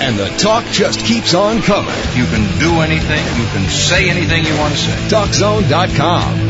And the talk just keeps on coming. You can do anything, you can say anything you want to say. TalkZone.com.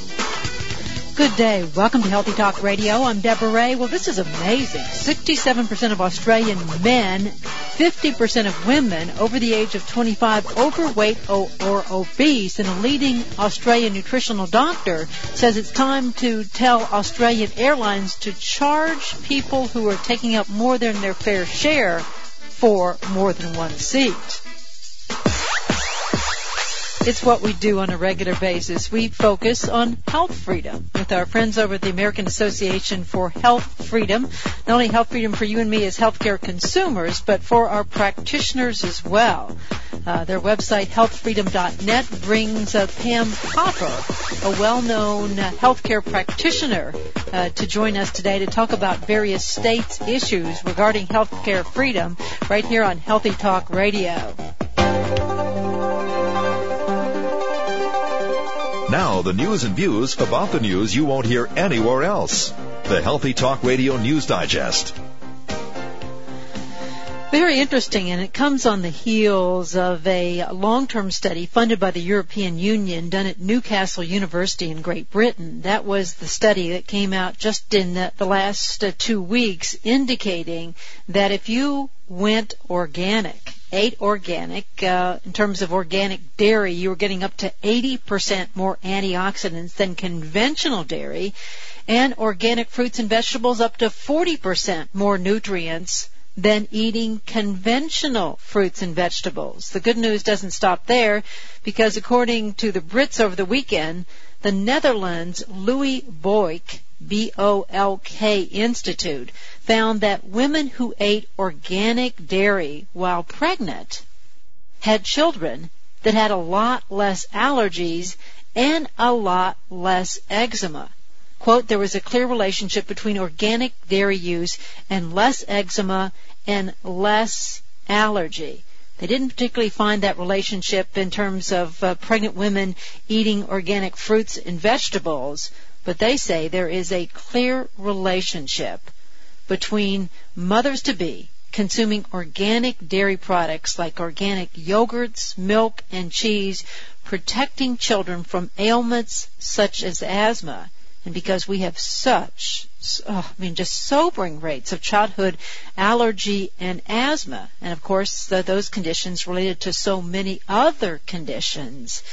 Good day. Welcome to Healthy Talk Radio. I'm Deborah Ray. Well, this is amazing. 67% of Australian men, 50% of women over the age of 25 overweight or, or obese. And a leading Australian nutritional doctor says it's time to tell Australian airlines to charge people who are taking up more than their fair share for more than one seat. It's what we do on a regular basis. We focus on health freedom with our friends over at the American Association for Health Freedom. Not only health freedom for you and me as healthcare consumers, but for our practitioners as well. Uh, their website, healthfreedom.net, brings uh, Pam Popper, a well-known uh, healthcare practitioner, uh, to join us today to talk about various states' issues regarding healthcare freedom right here on Healthy Talk Radio. Now, the news and views about the news you won't hear anywhere else. The Healthy Talk Radio News Digest. Very interesting, and it comes on the heels of a long-term study funded by the European Union done at Newcastle University in Great Britain. That was the study that came out just in the, the last uh, two weeks indicating that if you went organic, ate organic, uh, in terms of organic dairy, you were getting up to 80% more antioxidants than conventional dairy, and organic fruits and vegetables up to 40% more nutrients than eating conventional fruits and vegetables. The good news doesn't stop there because according to the Brits over the weekend, the Netherlands Louis Bolk B-O-L-K Institute found that women who ate organic dairy while pregnant had children that had a lot less allergies and a lot less eczema. Quote, there was a clear relationship between organic dairy use and less eczema and less allergy. They didn't particularly find that relationship in terms of uh, pregnant women eating organic fruits and vegetables, but they say there is a clear relationship between mothers to be consuming organic dairy products like organic yogurts, milk, and cheese, protecting children from ailments such as asthma. And because we have such, oh, I mean, just sobering rates of childhood allergy and asthma, and of course, those conditions related to so many other conditions.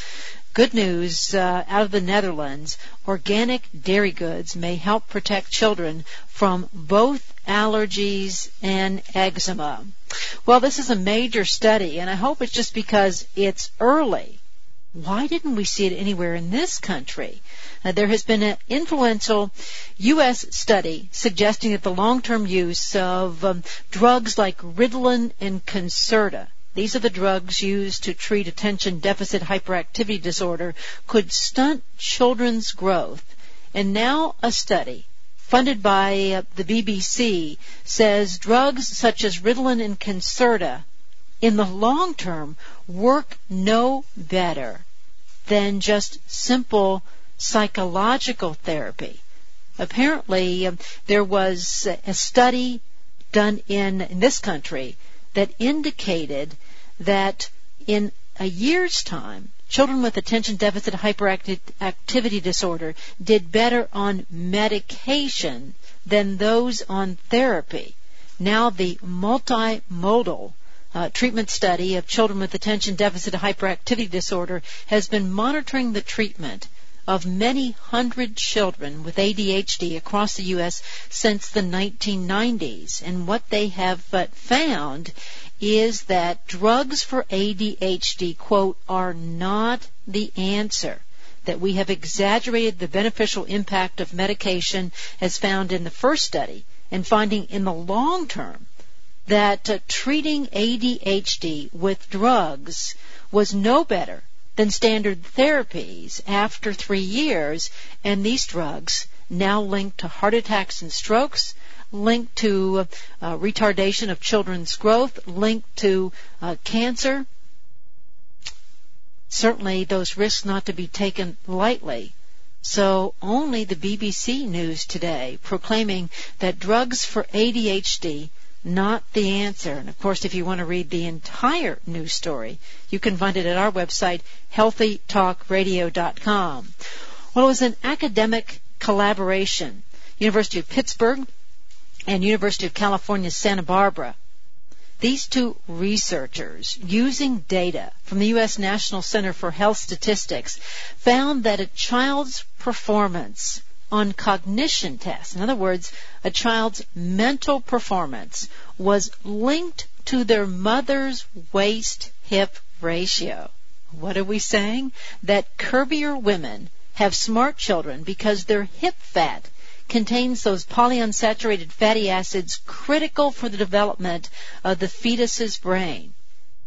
Good news uh, out of the Netherlands organic dairy goods may help protect children from both allergies and eczema. Well, this is a major study, and I hope it's just because it's early. Why didn't we see it anywhere in this country? Uh, there has been an influential U.S. study suggesting that the long-term use of um, drugs like Ritalin and Concerta these are the drugs used to treat attention deficit hyperactivity disorder could stunt children's growth. And now a study funded by uh, the BBC says drugs such as Ritalin and Concerta in the long term work no better than just simple psychological therapy. Apparently, um, there was a study done in, in this country that indicated that in a year's time, children with attention deficit hyperactivity disorder did better on medication than those on therapy. Now the multimodal uh, treatment study of children with attention deficit hyperactivity disorder has been monitoring the treatment of many hundred children with ADHD across the U.S. since the 1990s. And what they have uh, found is that drugs for ADHD, quote, are not the answer. That we have exaggerated the beneficial impact of medication as found in the first study and finding in the long term that uh, treating ADHD with drugs was no better than standard therapies after three years, and these drugs now linked to heart attacks and strokes, linked to uh, retardation of children's growth, linked to uh, cancer. Certainly, those risks not to be taken lightly. So only the BBC News today proclaiming that drugs for ADHD not the answer. And of course, if you want to read the entire news story, you can find it at our website, healthytalkradio.com. Well, it was an academic collaboration. University of Pittsburgh and University of California, Santa Barbara. These two researchers, using data from the U.S. National Center for Health Statistics, found that a child's performance on cognition tests, in other words, a child's mental performance, was linked to their mother's waist hip ratio. What are we saying? That curvier women have smart children because their hip fat contains those polyunsaturated fatty acids critical for the development of the fetus's brain.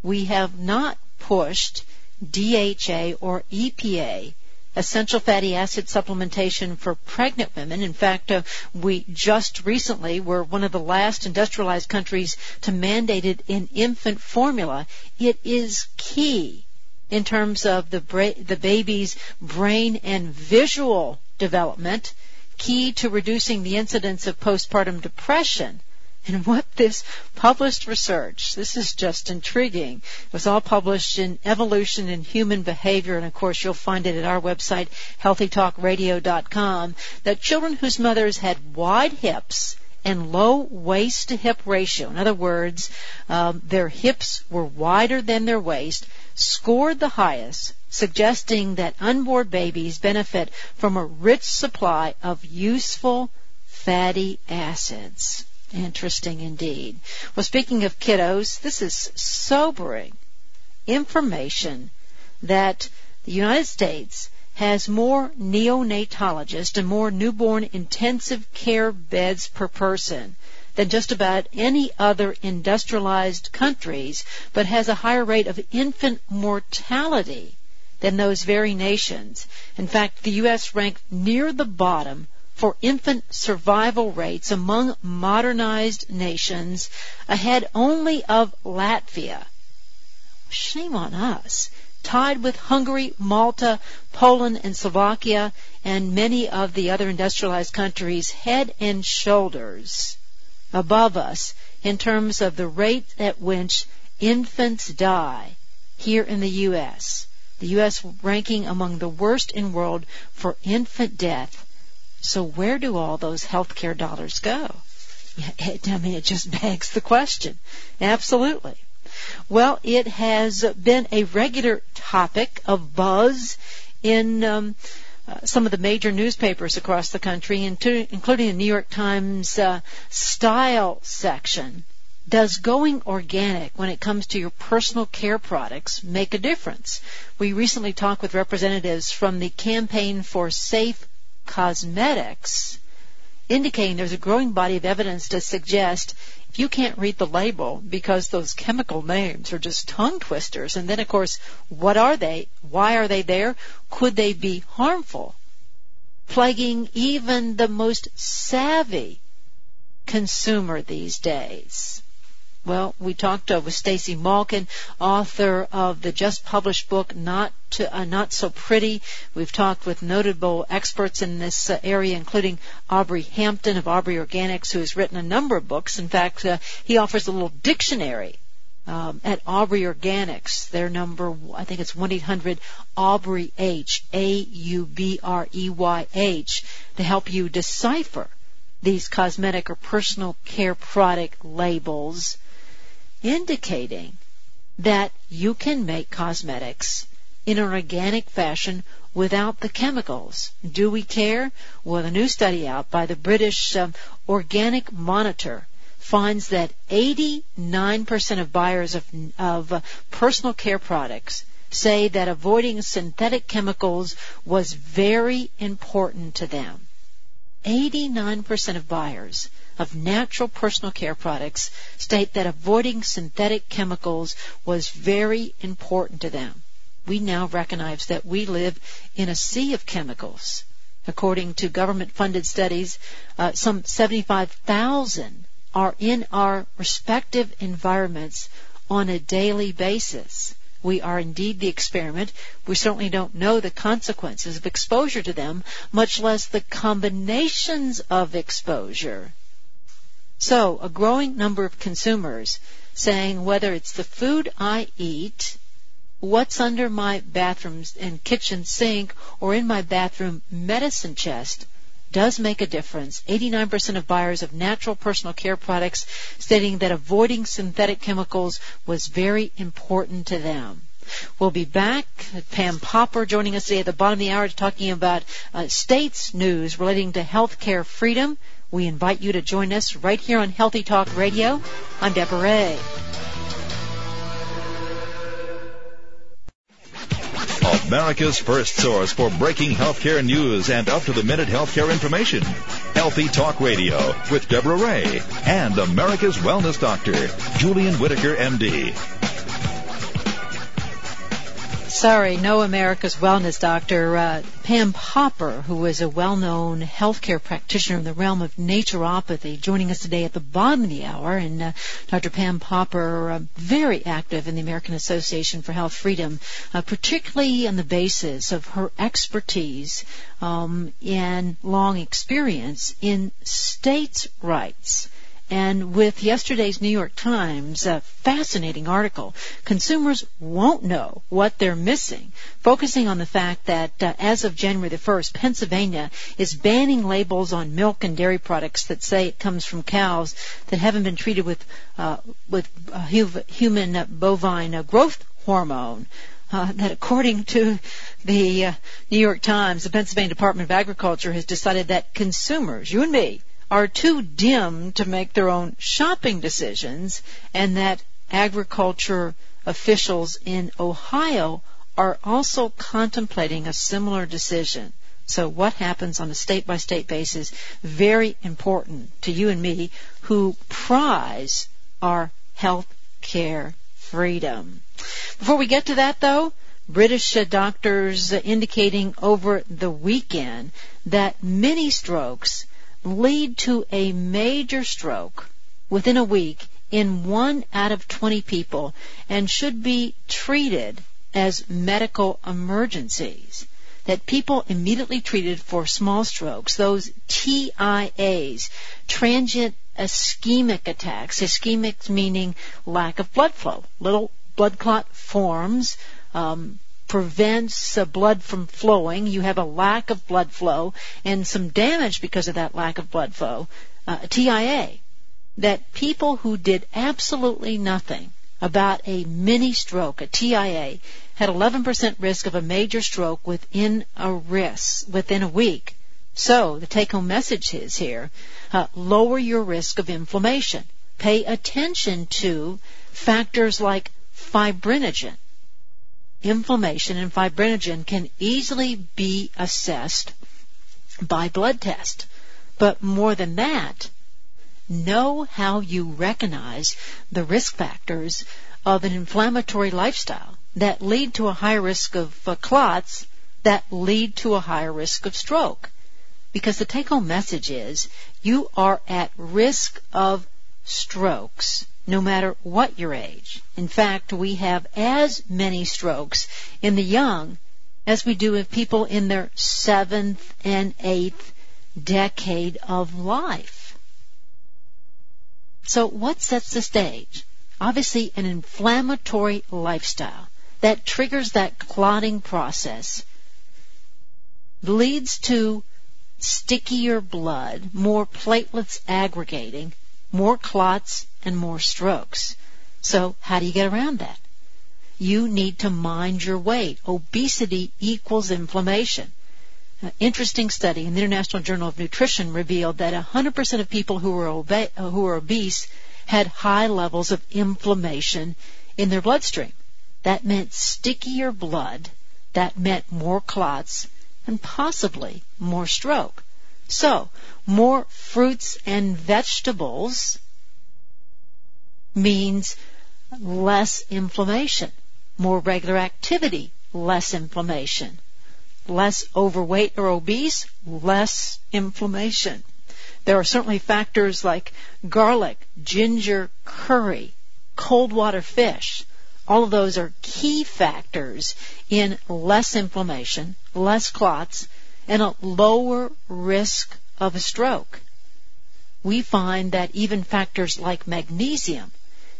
We have not pushed DHA or EPA essential fatty acid supplementation for pregnant women. In fact, uh, we just recently were one of the last industrialized countries to mandate it in infant formula. It is key in terms of the, bra- the baby's brain and visual development, key to reducing the incidence of postpartum depression and what this published research, this is just intriguing. It was all published in Evolution in Human Behavior, and of course you'll find it at our website, healthytalkradio.com, that children whose mothers had wide hips and low waist to hip ratio, in other words, um, their hips were wider than their waist, scored the highest, suggesting that unborn babies benefit from a rich supply of useful fatty acids. Interesting indeed. Well, speaking of kiddos, this is sobering information that the United States has more neonatologists and more newborn intensive care beds per person than just about any other industrialized countries, but has a higher rate of infant mortality than those very nations. In fact, the U.S. ranked near the bottom for infant survival rates among modernized nations, ahead only of Latvia. Shame on us. Tied with Hungary, Malta, Poland, and Slovakia, and many of the other industrialized countries, head and shoulders above us in terms of the rate at which infants die here in the U.S. The U.S. ranking among the worst in world for infant death so where do all those healthcare dollars go? I mean, it just begs the question. Absolutely. Well, it has been a regular topic of buzz in um, uh, some of the major newspapers across the country, including the New York Times uh, style section. Does going organic when it comes to your personal care products make a difference? We recently talked with representatives from the Campaign for Safe cosmetics, indicating there's a growing body of evidence to suggest if you can't read the label because those chemical names are just tongue twisters, and then of course, what are they? Why are they there? Could they be harmful? Plaguing even the most savvy consumer these days. Well, we talked uh, with Stacy Malkan, author of the just published book Not to, uh, Not So Pretty. We've talked with notable experts in this uh, area, including Aubrey Hampton of Aubrey Organics, who has written a number of books. In fact, uh, he offers a little dictionary um, at Aubrey Organics. Their number, I think it's 1-800 Aubrey H, A-U-B-R-E-Y-H, to help you decipher these cosmetic or personal care product labels indicating that you can make cosmetics in an organic fashion without the chemicals. Do we care? Well, a new study out by the British um, Organic Monitor finds that 89% of buyers of, of uh, personal care products say that avoiding synthetic chemicals was very important to them. 89% of buyers of natural personal care products state that avoiding synthetic chemicals was very important to them. We now recognize that we live in a sea of chemicals. According to government funded studies, uh, some 75,000 are in our respective environments on a daily basis. We are indeed the experiment. We certainly don't know the consequences of exposure to them, much less the combinations of exposure. So, a growing number of consumers saying whether it's the food I eat, what's under my bathroom and kitchen sink, or in my bathroom medicine chest does make a difference. 89% of buyers of natural personal care products stating that avoiding synthetic chemicals was very important to them. We'll be back. With Pam Popper joining us today at the bottom of the hour talking about uh, states news relating to health care freedom. We invite you to join us right here on Healthy Talk Radio. I'm Deborah Ray. America's first source for breaking healthcare news and up-to-the-minute healthcare information. Healthy Talk Radio with Deborah Ray and America's Wellness Doctor, Julian Whitaker, MD. Sorry, no America's Wellness Doctor. Uh, Pam Popper, who is a well-known healthcare practitioner in the realm of naturopathy, joining us today at the bottom of the hour. And uh, Dr. Pam Popper, uh, very active in the American Association for Health Freedom, uh, particularly on the basis of her expertise um, and long experience in states' rights. And with yesterday's New York Times, a fascinating article, consumers won't know what they're missing, focusing on the fact that uh, as of January the 1st, Pennsylvania is banning labels on milk and dairy products that say it comes from cows that haven't been treated with uh, with uh, human bovine uh, growth hormone. Uh, that according to the uh, New York Times, the Pennsylvania Department of Agriculture has decided that consumers, you and me, are too dim to make their own shopping decisions and that agriculture officials in Ohio are also contemplating a similar decision. So what happens on a state by state basis, very important to you and me who prize our health care freedom. Before we get to that though, British doctors indicating over the weekend that many strokes lead to a major stroke within a week in one out of 20 people and should be treated as medical emergencies. That people immediately treated for small strokes, those TIAs, transient ischemic attacks, ischemic meaning lack of blood flow, little blood clot forms, um, prevents uh, blood from flowing. You have a lack of blood flow and some damage because of that lack of blood flow. Uh, TIA. That people who did absolutely nothing about a mini stroke, a TIA, had 11% risk of a major stroke within a risk, within a week. So the take home message is here, uh, lower your risk of inflammation. Pay attention to factors like fibrinogen inflammation and fibrinogen can easily be assessed by blood test. But more than that, know how you recognize the risk factors of an inflammatory lifestyle that lead to a higher risk of uh, clots that lead to a higher risk of stroke. Because the take home message is you are at risk of strokes no matter what your age. In fact, we have as many strokes in the young as we do in people in their seventh and eighth decade of life. So what sets the stage? Obviously an inflammatory lifestyle that triggers that clotting process leads to stickier blood, more platelets aggregating, more clots and more strokes. So how do you get around that? You need to mind your weight. Obesity equals inflammation. An interesting study in the International Journal of Nutrition revealed that 100% of people who were, obe- uh, who were obese had high levels of inflammation in their bloodstream. That meant stickier blood. That meant more clots and possibly more stroke. So, more fruits and vegetables means less inflammation. More regular activity, less inflammation. Less overweight or obese, less inflammation. There are certainly factors like garlic, ginger, curry, cold water fish. All of those are key factors in less inflammation, less clots, and a lower risk of a stroke. We find that even factors like magnesium,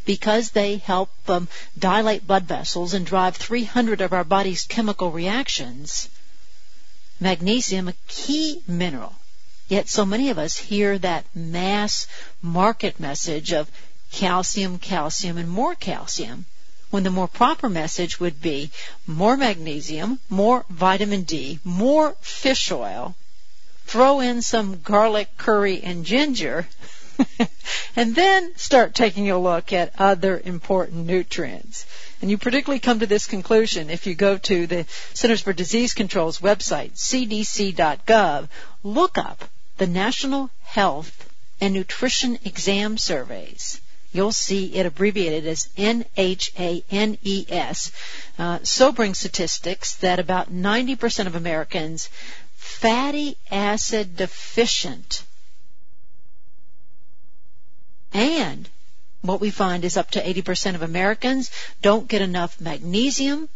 because they help um, dilate blood vessels and drive 300 of our body's chemical reactions, magnesium, a key mineral. Yet so many of us hear that mass market message of calcium, calcium, and more calcium, when the more proper message would be more magnesium, more vitamin D, more fish oil, throw in some garlic, curry, and ginger, and then start taking a look at other important nutrients. And you particularly come to this conclusion if you go to the Centers for Disease Control's website, cdc.gov, look up the National Health and Nutrition Exam Surveys. You'll see it abbreviated as NHANES. Uh, sobering statistics that about 90% of Americans fatty acid deficient and what we find is up to 80% of Americans don't get enough magnesium,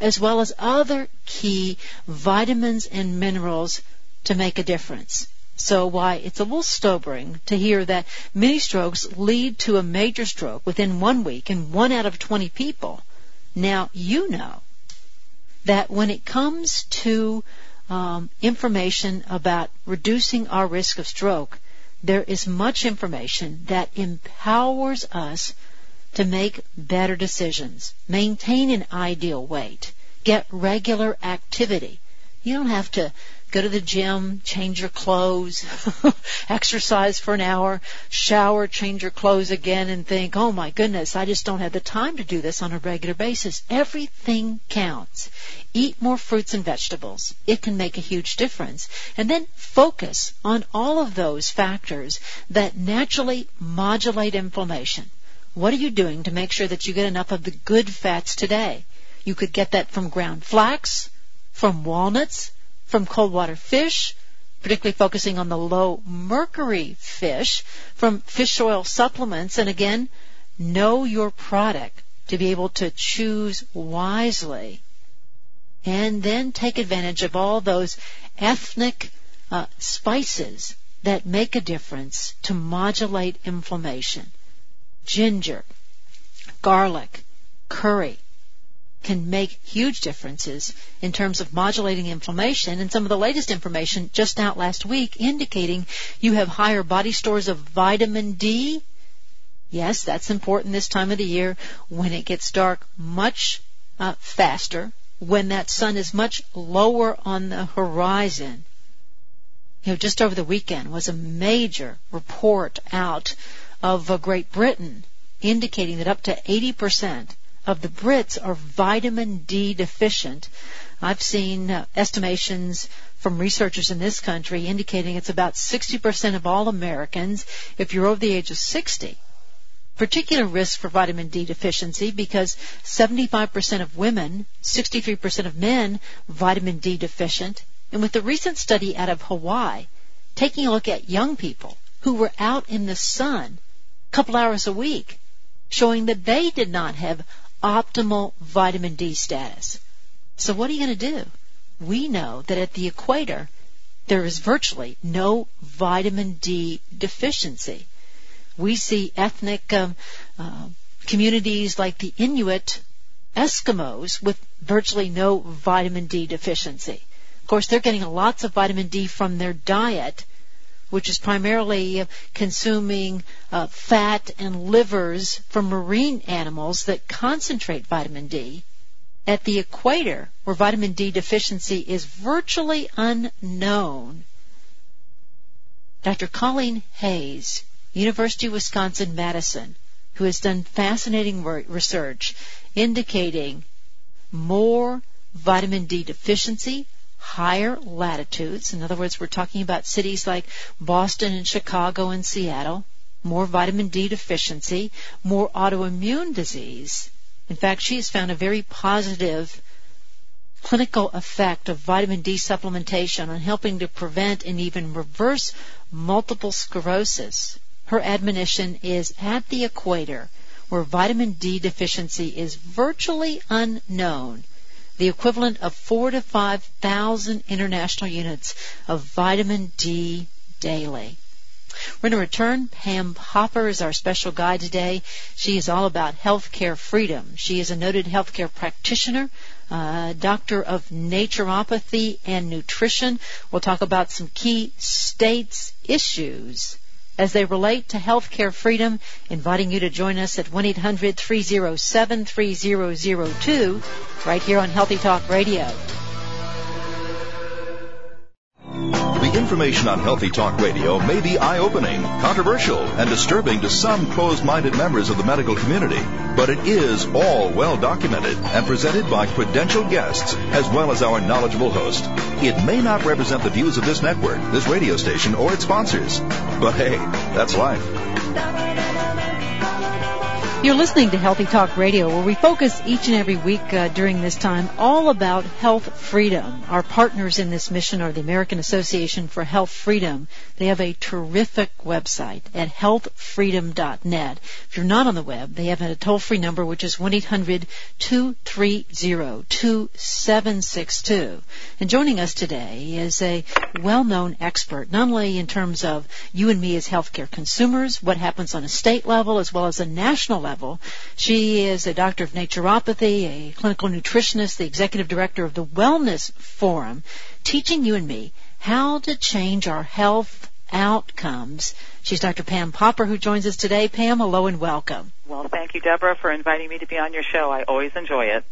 as well as other key vitamins and minerals to make a difference. So why it's a little sobering to hear that many strokes lead to a major stroke within one week in one out of 20 people. Now you know that when it comes to um, information about reducing our risk of stroke, there is much information that empowers us to make better decisions, maintain an ideal weight, get regular activity. You don't have to go to the gym, change your clothes, exercise for an hour, shower, change your clothes again and think, oh my goodness, I just don't have the time to do this on a regular basis. Everything counts. Eat more fruits and vegetables. It can make a huge difference. And then focus on all of those factors that naturally modulate inflammation. What are you doing to make sure that you get enough of the good fats today? You could get that from ground flax, from walnuts, from cold water fish, particularly focusing on the low mercury fish, from fish oil supplements, and again, know your product to be able to choose wisely. And then take advantage of all those ethnic uh, spices that make a difference to modulate inflammation. Ginger, garlic, curry, can make huge differences in terms of modulating inflammation. And some of the latest information just out last week indicating you have higher body stores of vitamin D. Yes, that's important this time of the year when it gets dark much uh, faster, when that sun is much lower on the horizon. You know, just over the weekend was a major report out of uh, Great Britain indicating that up to 80% of the Brits are vitamin D deficient. I've seen uh, estimations from researchers in this country indicating it's about 60% of all Americans if you're over the age of 60. Particular risk for vitamin D deficiency because 75% of women, 63% of men, vitamin D deficient. And with the recent study out of Hawaii, taking a look at young people who were out in the sun a couple hours a week, showing that they did not have optimal vitamin D status. So what are you going to do? We know that at the equator, there is virtually no vitamin D deficiency. We see ethnic um, uh, communities like the Inuit Eskimos with virtually no vitamin D deficiency. Of course, they're getting lots of vitamin D from their diet, which is primarily consuming uh, fat and livers from marine animals that concentrate vitamin D. At the equator, where vitamin D deficiency is virtually unknown, Dr. Colleen Hayes, University of Wisconsin Madison, who has done fascinating research indicating more vitamin D deficiency, higher latitudes. In other words, we're talking about cities like Boston and Chicago and Seattle, more vitamin D deficiency, more autoimmune disease. In fact, she has found a very positive clinical effect of vitamin D supplementation on helping to prevent and even reverse multiple sclerosis. Her admonition is at the equator, where vitamin D deficiency is virtually unknown, the equivalent of four to five thousand international units of vitamin D daily. We're going to return. Pam Popper is our special guide today. She is all about healthcare freedom. She is a noted healthcare practitioner, uh, doctor of naturopathy and nutrition. We'll talk about some key states issues as they relate to healthcare freedom, inviting you to join us at 1-800-307-3002 right here on Healthy Talk Radio. The information on Healthy Talk Radio may be eye-opening, controversial, and disturbing to some closed-minded members of the medical community, but it is all well documented and presented by credentialed guests as well as our knowledgeable host. It may not represent the views of this network, this radio station, or its sponsors, but hey, that's life. You're listening to Healthy Talk Radio, where we focus each and every week uh, during this time all about health freedom. Our partners in this mission are the American Association for Health Freedom. They have a terrific website at healthfreedom.net. If you're not on the web, they have a toll-free number which is 1-800-230-2762. And joining us today is a well-known expert, not only in terms of you and me as healthcare consumers, what happens on a state level as well as a national level level. She is a doctor of naturopathy, a clinical nutritionist, the executive director of the Wellness Forum, teaching you and me how to change our health outcomes. She's Dr. Pam Popper who joins us today. Pam, hello and welcome. Well, thank you, Deborah, for inviting me to be on your show. I always enjoy it.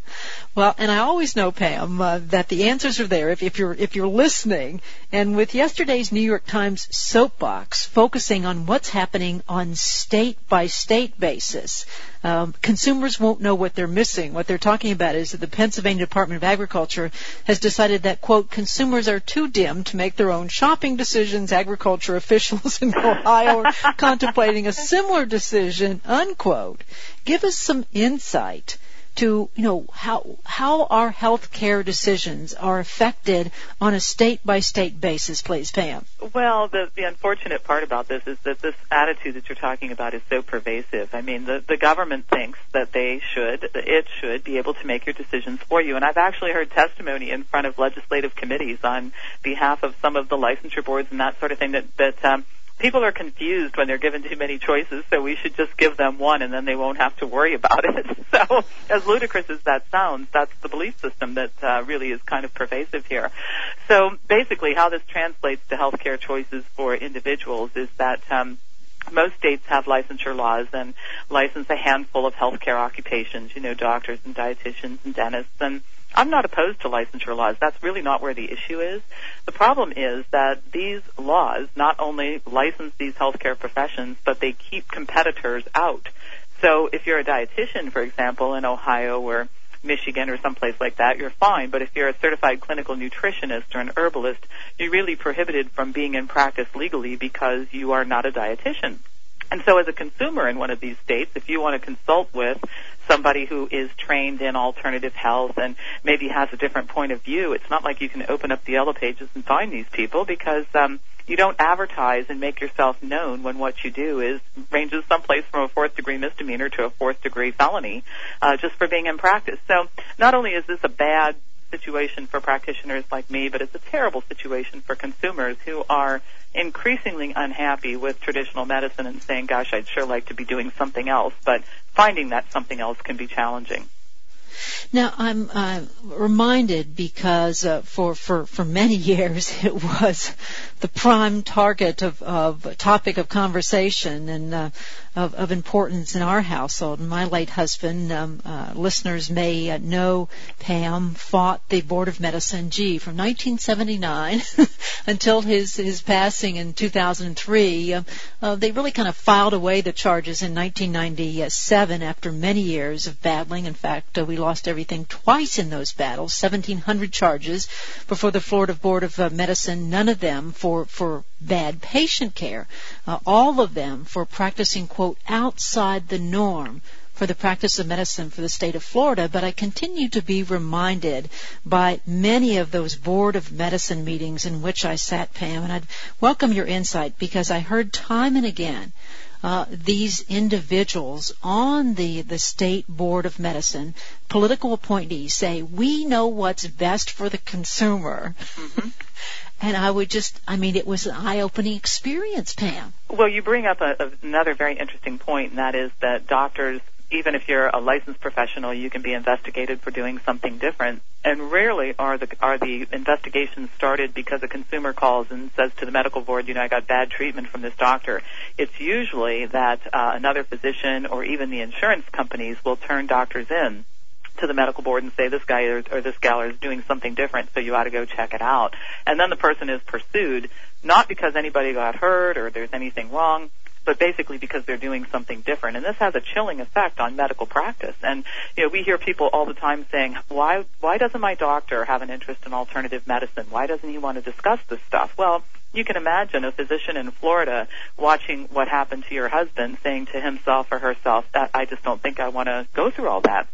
Well, and I always know, Pam, uh, that the answers are there if, if you're if you're listening. And with yesterday's New York Times soapbox focusing on what's happening on state by state basis, um, consumers won't know what they're missing. What they're talking about is that the Pennsylvania Department of Agriculture has decided that quote consumers are too dim to make their own shopping decisions. Agriculture officials in Ohio are contemplating a similar decision. Unquote give us some insight to you know how how our health care decisions are affected on a state by state basis, please, Pam. Well, the the unfortunate part about this is that this attitude that you're talking about is so pervasive. I mean, the the government thinks that they should it should be able to make your decisions for you, and I've actually heard testimony in front of legislative committees on behalf of some of the licensure boards and that sort of thing that that um, people are confused when they're given too many choices, so we should just give them one and then they won't have to worry about it. So, as ludicrous as that sounds, that's the belief system that uh, really is kind of pervasive here. So, basically, how this translates to healthcare choices for individuals is that um, most states have licensure laws and license a handful of healthcare occupations, you know, doctors and dietitians and dentists and I'm not opposed to licensure laws. That's really not where the issue is. The problem is that these laws not only license these healthcare professions, but they keep competitors out. So if you're a dietitian, for example, in Ohio or Michigan or someplace like that, you're fine. But if you're a certified clinical nutritionist or an herbalist, you're really prohibited from being in practice legally because you are not a dietitian. And so as a consumer in one of these states, if you want to consult with somebody who is trained in alternative health and maybe has a different point of view, it's not like you can open up the yellow pages and find these people because um, you don't advertise and make yourself known when what you do is ranges someplace from a fourth degree misdemeanor to a fourth degree felony uh, just for being in practice. So not only is this a bad situation for practitioners like me, but it's a terrible situation for consumers who are increasingly unhappy with traditional medicine and saying, gosh, I'd sure like to be doing something else, but finding that something else can be challenging. Now I'm reminded because uh, for for for many years it was the prime target of of topic of conversation and uh, of, of importance in our household. My late husband, um, uh, listeners may uh, know, Pam fought the Board of Medicine G from 1979 until his his passing in 2003. Uh, uh, they really kind of filed away the charges in 1997 after many years of battling. In fact, uh, we lost lost everything twice in those battles, 1,700 charges before the Florida Board of uh, Medicine, none of them for, for bad patient care, uh, all of them for practicing, quote, outside the norm for the practice of medicine for the state of Florida, but I continue to be reminded by many of those board of medicine meetings in which I sat, Pam, and I'd welcome your insight because I heard time and again uh, these individuals on the, the state board of medicine, political appointees, say, we know what's best for the consumer. Mm-hmm. and I would just, I mean, it was an eye-opening experience, Pam. Well, you bring up a, another very interesting point, and that is that doctors even if you're a licensed professional, you can be investigated for doing something different. And rarely are the are the investigations started because a consumer calls and says to the medical board, you know, I got bad treatment from this doctor. It's usually that uh, another physician or even the insurance companies will turn doctors in to the medical board and say this guy or, or this gal is doing something different, so you ought to go check it out. And then the person is pursued not because anybody got hurt or there's anything wrong, but basically because they're doing something different. And this has a chilling effect on medical practice. And you know, we hear people all the time saying, "Why why doesn't my doctor have an interest in alternative medicine? Why doesn't he want to discuss this stuff?" Well, you can imagine a physician in Florida watching what happened to your husband saying to himself or herself that I just don't think I want to go through all that.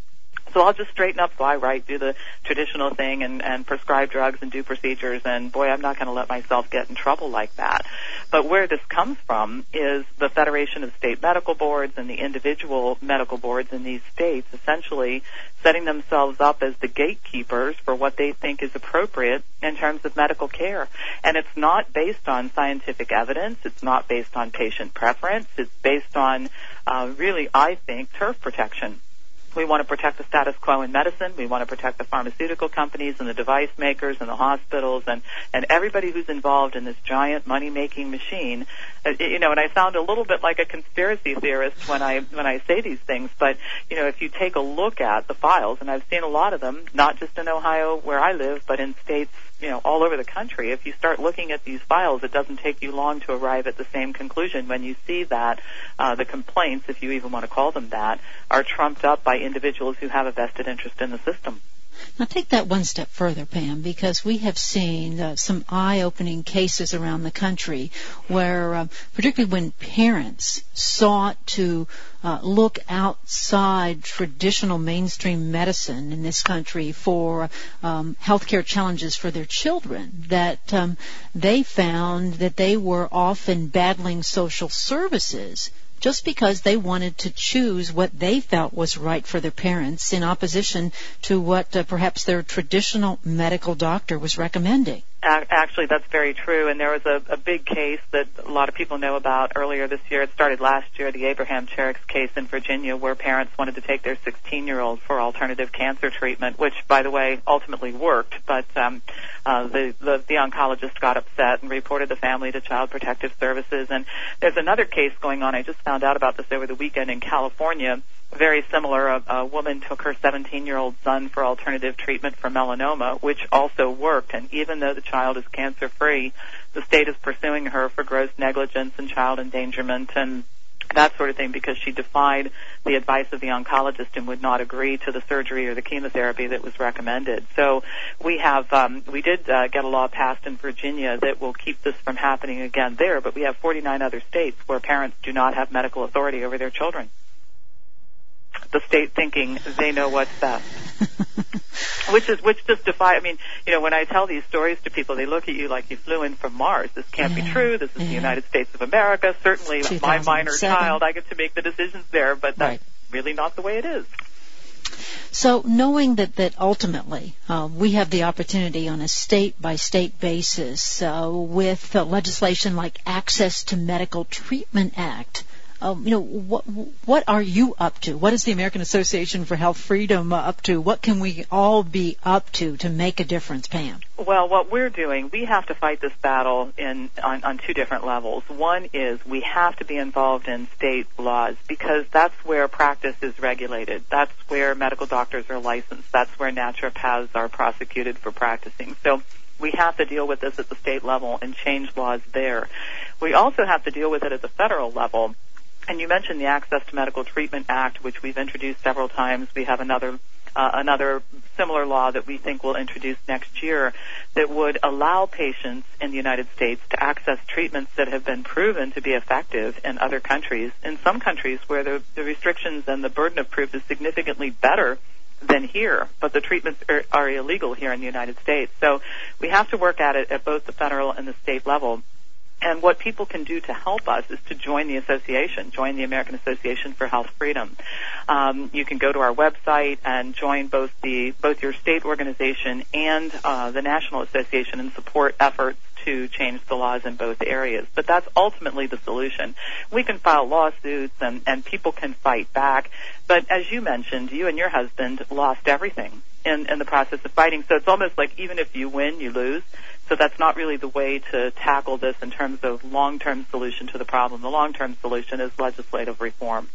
So I'll just straighten up, fly right, do the traditional thing and, and prescribe drugs and do procedures and boy, I'm not going to let myself get in trouble like that. But where this comes from is the Federation of State Medical Boards and the individual medical boards in these states essentially setting themselves up as the gatekeepers for what they think is appropriate in terms of medical care. And it's not based on scientific evidence. It's not based on patient preference. It's based on uh, really, I think, turf protection. We want to protect the status quo in medicine. We want to protect the pharmaceutical companies and the device makers and the hospitals and, and everybody who's involved in this giant money making machine. Uh, you know, and I sound a little bit like a conspiracy theorist when I, when I say these things, but, you know, if you take a look at the files, and I've seen a lot of them, not just in Ohio where I live, but in states you know all over the country. If you start looking at these files, it doesn't take you long to arrive at the same conclusion when you see that uh, the complaints, if you even want to call them that, are trumped up by individuals who have a vested interest in the system. Now take that one step further, Pam, because we have seen uh, some eye-opening cases around the country where, uh, particularly when parents sought to uh, look outside traditional mainstream medicine in this country for um, healthcare challenges for their children, that um, they found that they were often battling social services just because they wanted to choose what they felt was right for their parents in opposition to what uh, perhaps their traditional medical doctor was recommending. Actually, that's very true. And there was a, a big case that a lot of people know about earlier this year. It started last year, the Abraham Cherrix case in Virginia, where parents wanted to take their 16-year-old for alternative cancer treatment, which, by the way, ultimately worked. But um, uh, the, the the oncologist got upset and reported the family to Child Protective Services. And there's another case going on. I just found out about this over the weekend in California very similar. A, a woman took her 17 year old son for alternative treatment for melanoma, which also worked. And even though the child is cancer free, the state is pursuing her for gross negligence and child endangerment and that sort of thing because she defied the advice of the oncologist and would not agree to the surgery or the chemotherapy that was recommended. So we have um, we did uh, get a law passed in Virginia that will keep this from happening again there, but we have 49 other states where parents do not have medical authority over their children the state thinking they know what's best. which is which just defy. I mean, you know, when I tell these stories to people, they look at you like you flew in from Mars. This can't yeah, be true. This is yeah. the United States of America. Certainly, my minor child, I get to make the decisions there, but that's right. really not the way it is. So knowing that, that ultimately uh, we have the opportunity on a state by state basis uh, with uh, legislation like Access to Medical Treatment Act um, you know, what what are you up to? What is the American Association for Health Freedom up to? What can we all be up to to make a difference, Pam? Well, what we're doing, we have to fight this battle in on, on two different levels. One is we have to be involved in state laws because that's where practice is regulated. That's where medical doctors are licensed. That's where naturopaths are prosecuted for practicing. So we have to deal with this at the state level and change laws there. We also have to deal with it at the federal level and you mentioned the Access to Medical Treatment Act, which we've introduced several times. We have another uh, another similar law that we think will introduce next year that would allow patients in the United States to access treatments that have been proven to be effective in other countries. In some countries where the, the restrictions and the burden of proof is significantly better than here, but the treatments are, are illegal here in the United States. So we have to work at it at both the federal and the state level. And what people can do to help us is to join the association, join the American Association for Health Freedom. Um, you can go to our website and join both the both your state organization and uh, the national association and support efforts to change the laws in both areas. But that's ultimately the solution. We can file lawsuits and, and people can fight back. But as you mentioned, you and your husband lost everything in, in the process of fighting. So it's almost like even if you win, you lose. So that's not really the way to tackle this in terms of long-term solution to the problem. The long-term solution is legislative reform.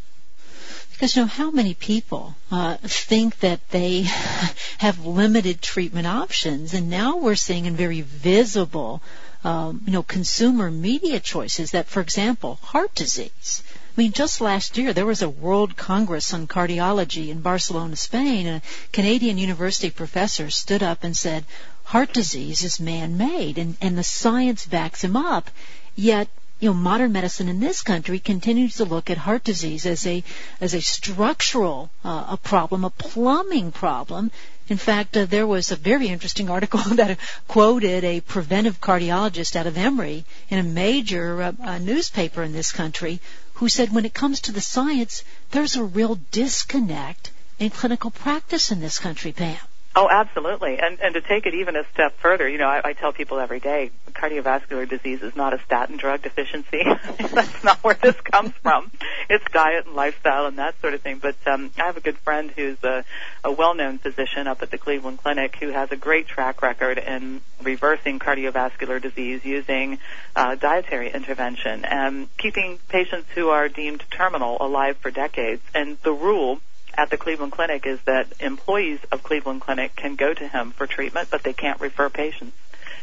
Because you know how many people uh, think that they have limited treatment options, and now we're seeing in very visible, um, you know, consumer media choices that, for example, heart disease. I mean, just last year there was a World Congress on Cardiology in Barcelona, Spain, and a Canadian university professor stood up and said, heart disease is man-made and, and the science backs him up. Yet, you know, modern medicine in this country continues to look at heart disease as a as a structural uh, a problem, a plumbing problem. In fact, uh, there was a very interesting article that quoted a preventive cardiologist out of Emory in a major uh, uh, newspaper in this country who said when it comes to the science, there's a real disconnect in clinical practice in this country, Pam. Oh, absolutely. And and to take it even a step further, you know, I, I tell people every day, cardiovascular disease is not a statin drug deficiency. That's not where this comes from. It's diet and lifestyle and that sort of thing. But um, I have a good friend who's a, a well-known physician up at the Cleveland Clinic who has a great track record in reversing cardiovascular disease using uh, dietary intervention and keeping patients who are deemed terminal alive for decades. And the rule at the Cleveland Clinic is that employees of Cleveland Clinic can go to him for treatment, but they can't refer patients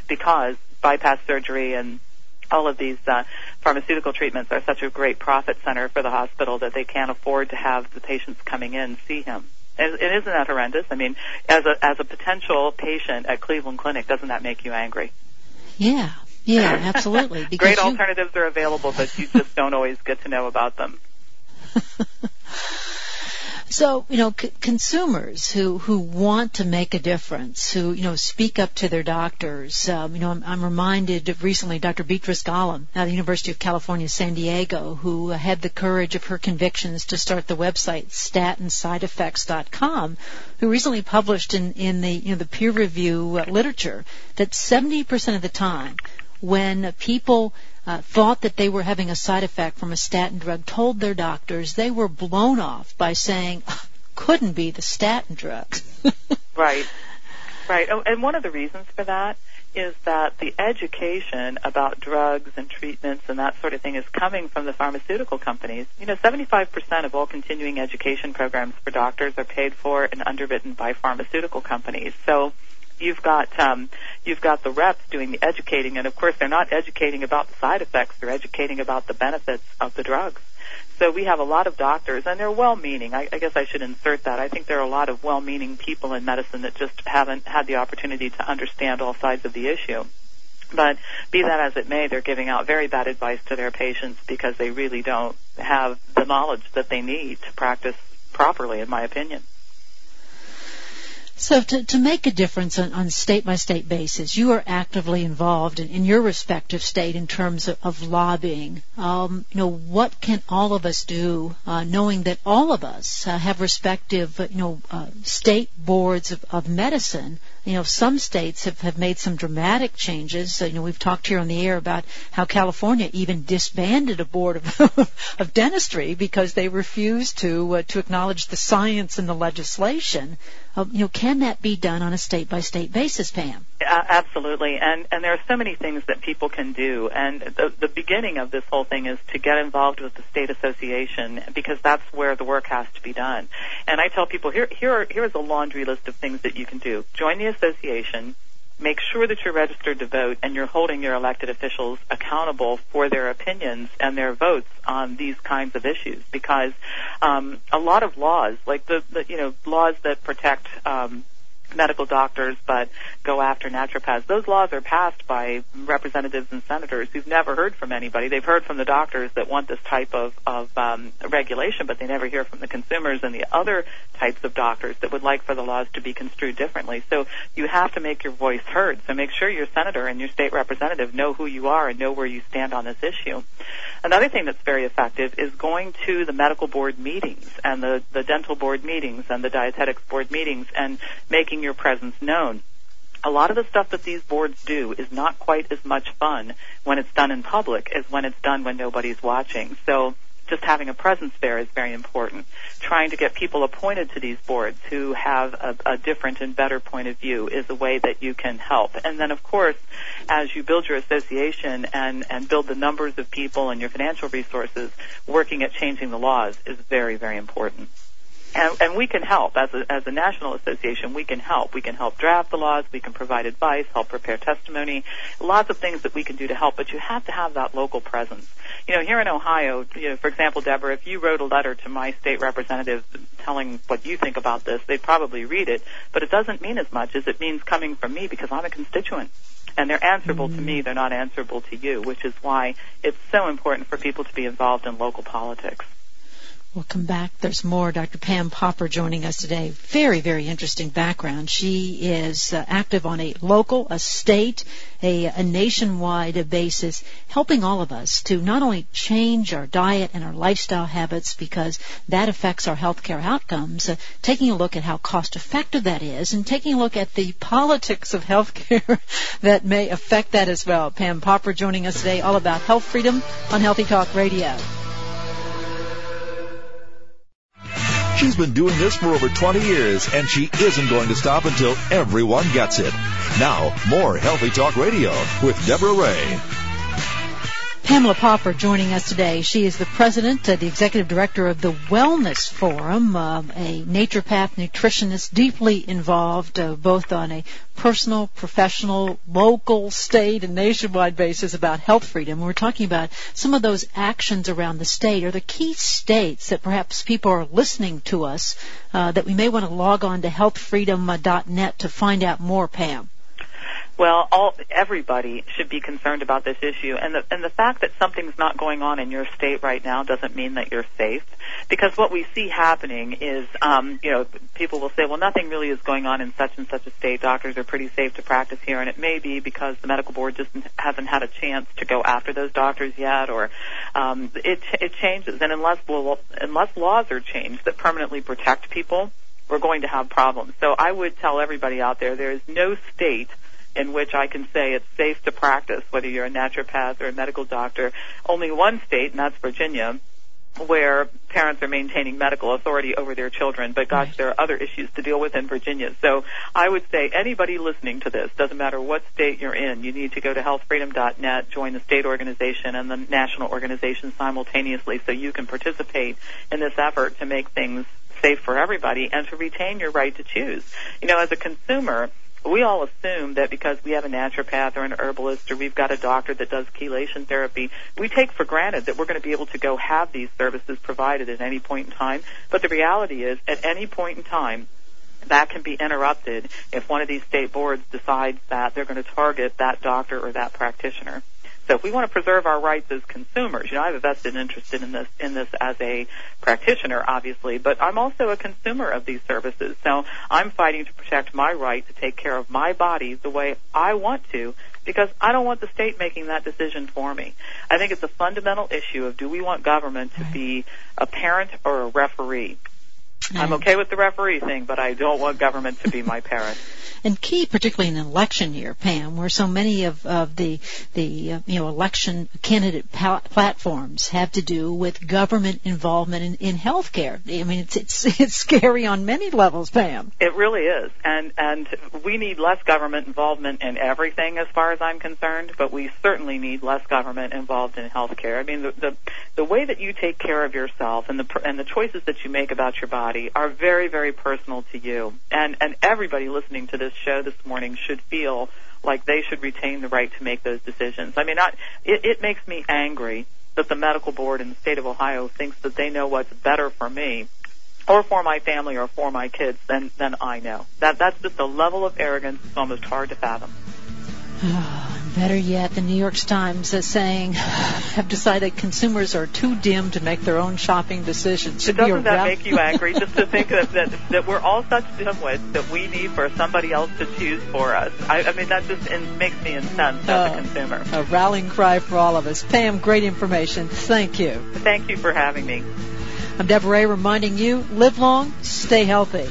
because bypass surgery and all of these uh, pharmaceutical treatments are such a great profit center for the hospital that they can't afford to have the patients coming in see him. And, and isn't that horrendous? I mean, as a as a potential patient at Cleveland Clinic, doesn't that make you angry? Yeah, yeah, absolutely. Great you... alternatives are available, but you just don't always get to know about them. So, you know, c- consumers who, who want to make a difference, who, you know, speak up to their doctors. Um, you know, I'm, I'm reminded of recently Dr. Beatrice Golomb at the University of California, San Diego, who had the courage of her convictions to start the website statinsideeffects.com, who recently published in, in the, you know, the peer review uh, literature that 70% of the time when people uh, thought that they were having a side effect from a statin drug, told their doctors, they were blown off by saying, couldn't be the statin drug. right, right. Oh, and one of the reasons for that is that the education about drugs and treatments and that sort of thing is coming from the pharmaceutical companies. You know, 75% of all continuing education programs for doctors are paid for and underwritten by pharmaceutical companies. So you've got um, you've got the reps doing the educating, and of course they're not educating about the side effects; they're educating about the benefits of the drugs. So we have a lot of doctors, and they're well-meaning. I, I guess I should insert that. I think there are a lot of well-meaning people in medicine that just haven't had the opportunity to understand all sides of the issue. But be that as it may, they're giving out very bad advice to their patients because they really don't have the knowledge that they need to practice properly, in my opinion. So to, to make a difference on, on state by state basis, you are actively involved in, in your respective state in terms of, of lobbying. Um, you know, what can all of us do, uh, knowing that all of us uh, have respective, uh, you know, uh, state boards of, of medicine you know, some states have, have made some dramatic changes. Uh, you know, we've talked here on the air about how California even disbanded a board of, of dentistry because they refused to uh, to acknowledge the science and the legislation. Uh, you know, can that be done on a state by state basis, Pam? Uh, absolutely, and and there are so many things that people can do. And the the beginning of this whole thing is to get involved with the state association because that's where the work has to be done. And I tell people here here are, here is a laundry list of things that you can do. Join the association make sure that you're registered to vote and you're holding your elected officials accountable for their opinions and their votes on these kinds of issues. Because um, a lot of laws like the, the you know laws that protect um, medical doctors but go after naturopaths. Those laws are passed by representatives and senators who've never heard from anybody. They've heard from the doctors that want this type of, of um, regulation, but they never hear from the consumers and the other types of doctors that would like for the laws to be construed differently. So you have to make your voice heard. So make sure your senator and your state representative know who you are and know where you stand on this issue. Another thing that's very effective is going to the medical board meetings and the, the dental board meetings and the dietetics board meetings and making your presence known. A lot of the stuff that these boards do is not quite as much fun when it's done in public as when it's done when nobody's watching. So just having a presence there is very important. Trying to get people appointed to these boards who have a, a, different and better point of view is a way that you can help. And then, of course, as you build your association and, and build the numbers of people and your financial resources, working at changing the laws is very, very important. And, and we can help as a, as a national association. We can help. We can help draft the laws. We can provide advice, help prepare testimony. Lots of things that we can do to help. But you have to have that local presence. You know, here in Ohio, you know, for example, Deborah, if you wrote a letter to my state representative telling what you think about this, they'd probably read it. But it doesn't mean as much as it means coming from me because I'm a constituent and they're answerable mm-hmm. to me. They're not answerable to you, which is why it's so important for people to be involved in local politics. We'll come back. There's more. Dr. Pam Popper joining us today. Very, very interesting background. She is uh, active on a local, a state, a, a nationwide basis, helping all of us to not only change our diet and our lifestyle habits because that affects our healthcare outcomes, uh, taking a look at how cost effective that is, and taking a look at the politics of healthcare that may affect that as well. Pam Popper joining us today, all about health freedom on Healthy Talk Radio. She's been doing this for over 20 years, and she isn't going to stop until everyone gets it. Now, more Healthy Talk Radio with Deborah Ray. Pamela Popper joining us today. She is the president, uh, the executive director of the Wellness Forum, uh, a naturopath nutritionist deeply involved uh, both on a personal, professional, local, state, and nationwide basis about health freedom. We're talking about some of those actions around the state or the key states that perhaps people are listening to us uh, that we may want to log on to healthfreedom.net to find out more, Pam. Well, all everybody should be concerned about this issue, and the and the fact that something's not going on in your state right now doesn't mean that you're safe. Because what we see happening is, um, you know, people will say, well, nothing really is going on in such and such a state. Doctors are pretty safe to practice here, and it may be because the medical board just hasn't had a chance to go after those doctors yet, or um, it it changes. And unless unless laws are changed that permanently protect people, we're going to have problems. So I would tell everybody out there, there is no state in which I can say it's safe to practice, whether you're a naturopath or a medical doctor. Only one state, and that's Virginia, where parents are maintaining medical authority over their children, but gosh, there are other issues to deal with in Virginia. So I would say anybody listening to this, doesn't matter what state you're in, you need to go to healthfreedom.net, join the state organization and the national organization simultaneously so you can participate in this effort to make things safe for everybody and to retain your right to choose. You know, as a consumer, we all assume that because we have a naturopath or an herbalist or we've got a doctor that does chelation therapy, we take for granted that we're going to be able to go have these services provided at any point in time. But the reality is, at any point in time, that can be interrupted if one of these state boards decides that they're going to target that doctor or that practitioner. So if we want to preserve our rights as consumers, you know, I have a vested interest in this in this as a practitioner, obviously, but I'm also a consumer of these services. So I'm fighting to protect my right to take care of my body the way I want to because I don't want the state making that decision for me. I think it's a fundamental issue of do we want government to be a parent or a referee? I'm okay with the referee thing, but I don't want government to be my parent and key, particularly in an election year, Pam, where so many of, of the the uh, you know election candidate pa- platforms have to do with government involvement in, in healthcare. I mean, it's it's it's scary on many levels, Pam. It really is, and and we need less government involvement in everything, as far as I'm concerned. But we certainly need less government involved in healthcare. I mean, the the, the way that you take care of yourself and the and the choices that you make about your body are very, very personal to you. And, and everybody listening to this show this morning should feel like they should retain the right to make those decisions. I mean, I, it, it makes me angry that the medical board in the state of Ohio thinks that they know what's better for me or for my family or for my kids than, than I know. That, that's just a level of arrogance that's almost hard to fathom. Better yet, the New York Times is saying have decided consumers are too dim to make their own shopping decisions. Should Doesn't that make you angry just to think that, that that we're all such dimwits that we need for somebody else to choose for us? I, I mean, that just in, makes me incensed uh, as a oh, consumer. A rallying cry for all of us. Pam, great information. Thank you. Thank you for having me. I'm Deborah Ray reminding you, live long, stay healthy.